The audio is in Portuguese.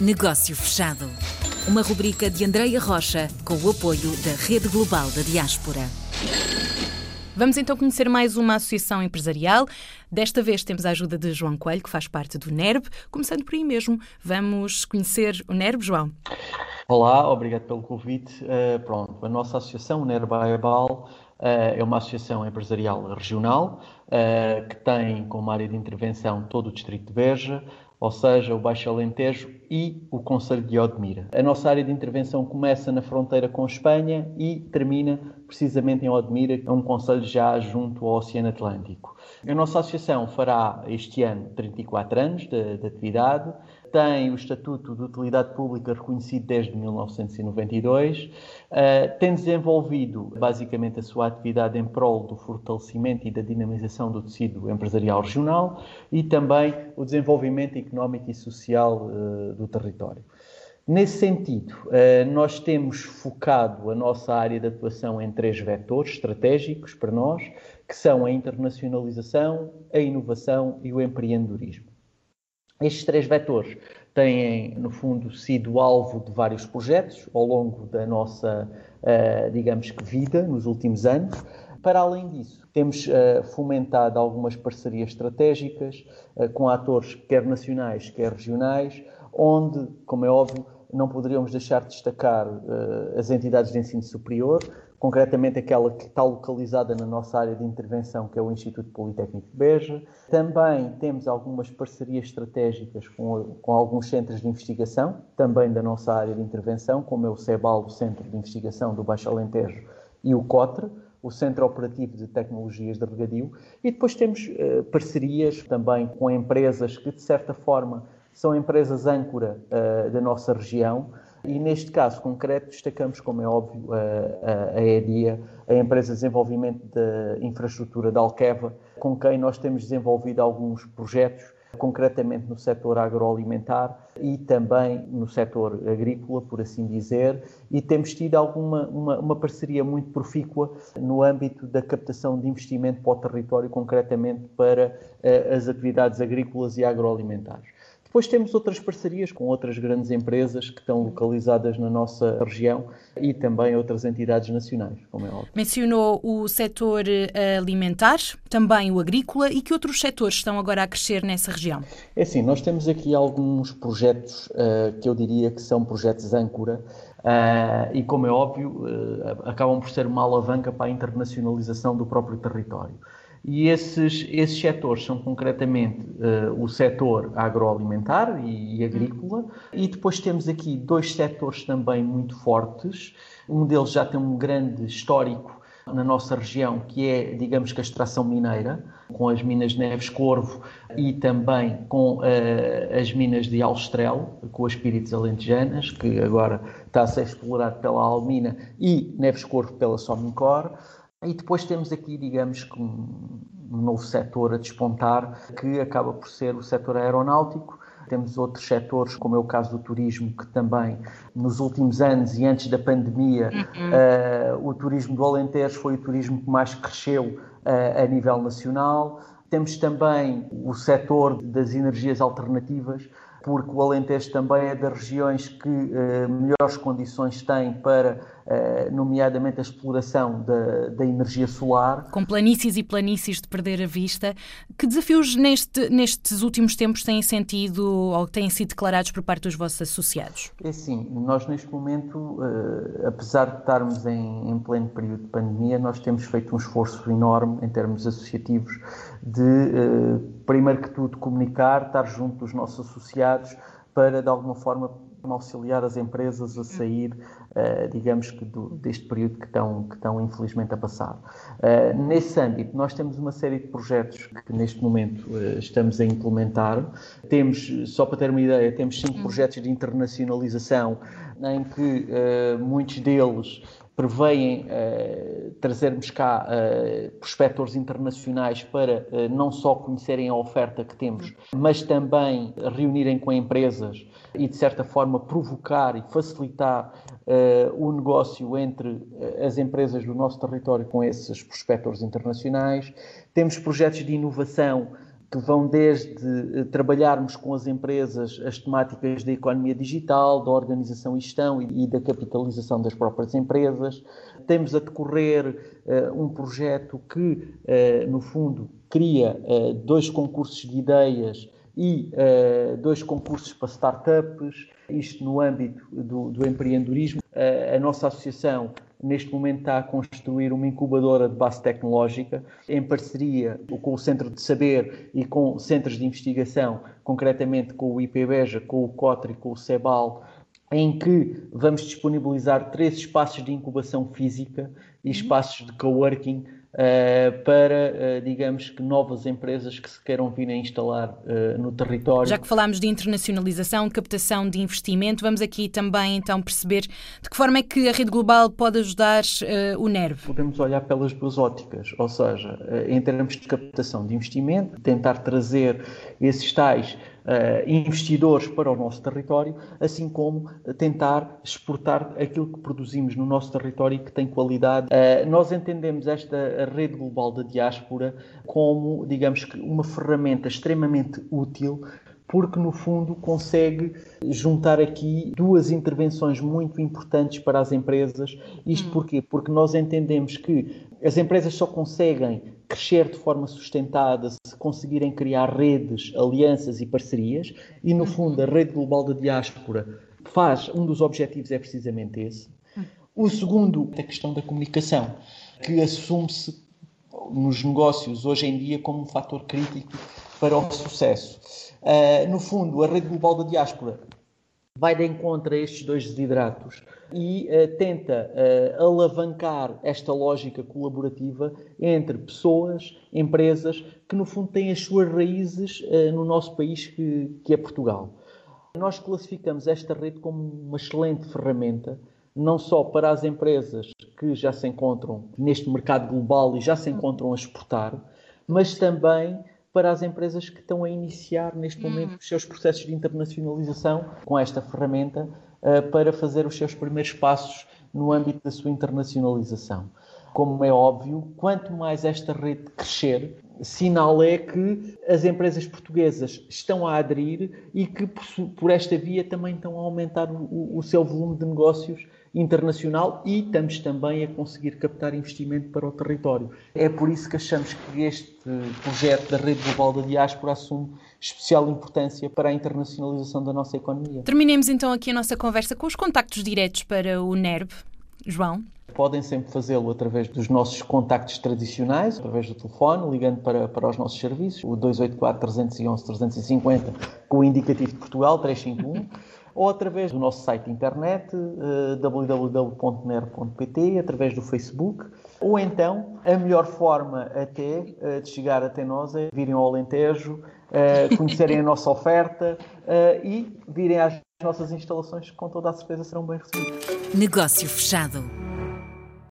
Negócio Fechado. Uma rubrica de Andreia Rocha com o apoio da Rede Global da Diaspora. Vamos então conhecer mais uma associação empresarial. Desta vez temos a ajuda de João Coelho, que faz parte do NERB. Começando por aí mesmo, vamos conhecer o NERB, João. Olá, obrigado pelo convite. Uh, pronto, a nossa associação, o NERB AEBAL, uh, é uma associação empresarial regional uh, que tem como área de intervenção todo o distrito de Beja, ou seja, o Baixo Alentejo e o Conselho de Odmira. A nossa área de intervenção começa na fronteira com Espanha e termina precisamente em Odmira, é um conselho já junto ao Oceano Atlântico. A nossa associação fará este ano 34 anos de, de atividade, tem o Estatuto de Utilidade Pública reconhecido desde 1992, uh, eh, tem desenvolvido basicamente a sua atividade em prol do fortalecimento e da dinamização do tecido empresarial regional e também o desenvolvimento económico e social uh, do território. Nesse sentido, uh, nós temos focado a nossa área de atuação em três vetores estratégicos para nós, que são a internacionalização, a inovação e o empreendedorismo. Estes três vetores têm, no fundo, sido alvo de vários projetos ao longo da nossa, uh, digamos que, vida nos últimos anos. Para além disso, temos uh, fomentado algumas parcerias estratégicas uh, com atores quer nacionais, quer regionais, onde, como é óbvio, não poderíamos deixar de destacar as entidades de ensino superior, concretamente aquela que está localizada na nossa área de intervenção, que é o Instituto Politécnico de Beja. Também temos algumas parcerias estratégicas com, com alguns centros de investigação, também da nossa área de intervenção, como é o CEBAL, o Centro de Investigação do Baixo Alentejo, e o COTRE, o Centro Operativo de Tecnologias de Regadio. E depois temos uh, parcerias também com empresas que, de certa forma, são empresas âncora uh, da nossa região, e neste caso concreto destacamos, como é óbvio, a, a, a EDIA, a Empresa de Desenvolvimento da Infraestrutura da Alqueva, com quem nós temos desenvolvido alguns projetos, concretamente no setor agroalimentar e também no setor agrícola, por assim dizer, e temos tido alguma uma, uma parceria muito profícua no âmbito da captação de investimento para o território, concretamente para uh, as atividades agrícolas e agroalimentares. Depois temos outras parcerias com outras grandes empresas que estão localizadas na nossa região e também outras entidades nacionais, como é óbvio. Mencionou o setor eh, alimentar, também o agrícola e que outros setores estão agora a crescer nessa região? É assim, nós temos aqui alguns projetos uh, que eu diria que são projetos âncora uh, e, como é óbvio, uh, acabam por ser uma alavanca para a internacionalização do próprio território. E esses, esses setores são concretamente uh, o setor agroalimentar e, e, agrícola, e depois temos aqui dois setores também muito fortes. Um deles já tem um grande histórico na nossa região, que é, digamos que a extração mineira, com as minas Neves Corvo e também com uh, as minas de Alstrel, com as Espíritos Alentejanas, que agora está a ser explorado pela Almina, e Neves Corvo pela Somincor. E depois temos aqui, digamos, um novo setor a despontar, que acaba por ser o setor aeronáutico. Temos outros setores, como é o caso do turismo, que também nos últimos anos e antes da pandemia, uhum. uh, o turismo do Alentejo foi o turismo que mais cresceu uh, a nível nacional. Temos também o setor das energias alternativas, porque o Alentejo também é das regiões que uh, melhores condições tem para eh, nomeadamente a exploração da, da, energia solar. Com planícies e planícies de perder a vista. Que desafios neste, nestes últimos tempos têm sentido ou têm sido declarados por parte dos vossos associados? É sim, nós neste momento, uh, apesar de estarmos em, em, pleno período de pandemia, nós temos feito um esforço enorme em termos associativos de, uh, primeiro que tudo, comunicar, estar junto dos nossos associados para, de alguma forma, auxiliar as empresas a sair, uh, digamos que, do, deste período que estão, que estão infelizmente a passar. Uh, nesse âmbito, nós temos uma série de projetos que neste momento uh, estamos a implementar. Temos, só para ter uma ideia, temos cinco uhum. projetos de internacionalização em que muitos deles prevêem uh, trazermos cá uh, prospectores internacionais para uh, não só conhecerem a oferta que temos, mas também reunirem com empresas e, de certa forma, provocar e facilitar o negócio entre as empresas do nosso território com esses prospectores internacionais. Temos projetos de inovação que vão desde trabalharmos com as empresas as temáticas da economia digital, da organização e gestão e da capitalização das próprias empresas. Temos a decorrer uh, um projeto que, uh, no fundo, cria uh, dois concursos de ideias e dois concursos para startups, isto no âmbito do, do empreendedorismo. a nossa associação neste momento está a construir uma incubadora de base tecnológica em parceria com o Centro de Saber e com centros de investigação, concretamente com o IPBEJA, com o COTRE e com o CEBAL, em que vamos disponibilizar três espaços de incubação física e espaços de coworking uh, para, uh, digamos que, novas empresas que se queiram vir a instalar uh, no território. Já que falámos de internacionalização, captação de investimento, vamos aqui também então perceber de que forma é que a rede global pode ajudar o NERV. Podemos olhar pelas duas óticas, ou seja, em termos de captação de investimento, tentar trazer esses tais investidores para o nosso território, assim como tentar exportar aquilo que produzimos no nosso território e que tem qualidade. Uh, nós entendemos esta rede global da diáspora como, digamos que, uma ferramenta extremamente útil porque no fundo consegue juntar aqui duas intervenções muito importantes para as empresas. Isto hum. porquê? Porque nós entendemos que as empresas só conseguem crescer de forma sustentada se conseguirem criar redes, alianças e parcerias, e no fundo a rede global da diáspora faz, um dos objetivos é precisamente esse. O segundo é a questão da comunicação, que assume-se nos negócios hoje em dia como um fator crítico para o sucesso. Uh, no fundo, a rede global da diáspora vai de encontro a estes dois desidratos e uh, tenta uh, alavancar esta lógica colaborativa entre pessoas, empresas, que no fundo têm as suas raízes uh, no nosso país, que, que é Portugal. Nós classificamos esta rede como uma excelente ferramenta, não só para as empresas que já se encontram neste mercado global e já se encontram a exportar, mas também para as empresas que estão a iniciar neste momento os seus processos de internacionalização com esta ferramenta uh, para fazer os seus primeiros passos no âmbito da sua internacionalização. Como é óbvio, quanto mais esta rede crescer, sinal é que as empresas portuguesas estão a aderir e que, por, por esta via, também estão a aumentar o, o seu volume de negócios internacional e estamos também a conseguir captar investimento para o território. É por isso que achamos que este projeto da Rede Global da Diáspora assume especial importância para a internacionalização da nossa economia. Terminemos então aqui a nossa conversa com os contactos diretos para o NERB. João? Podem sempre fazê-lo através dos nossos contactos tradicionais, através do telefone, ligando para, para os nossos serviços, o 284-311-350, com o indicativo de Portugal, 351 ou através do nosso site internet uh, www.ner.pt, através do Facebook, ou então a melhor forma até uh, de chegar até nós é virem ao Alentejo, uh, conhecerem a nossa oferta e virem às nossas instalações que com toda a certeza serão bem recebidos. Negócio fechado.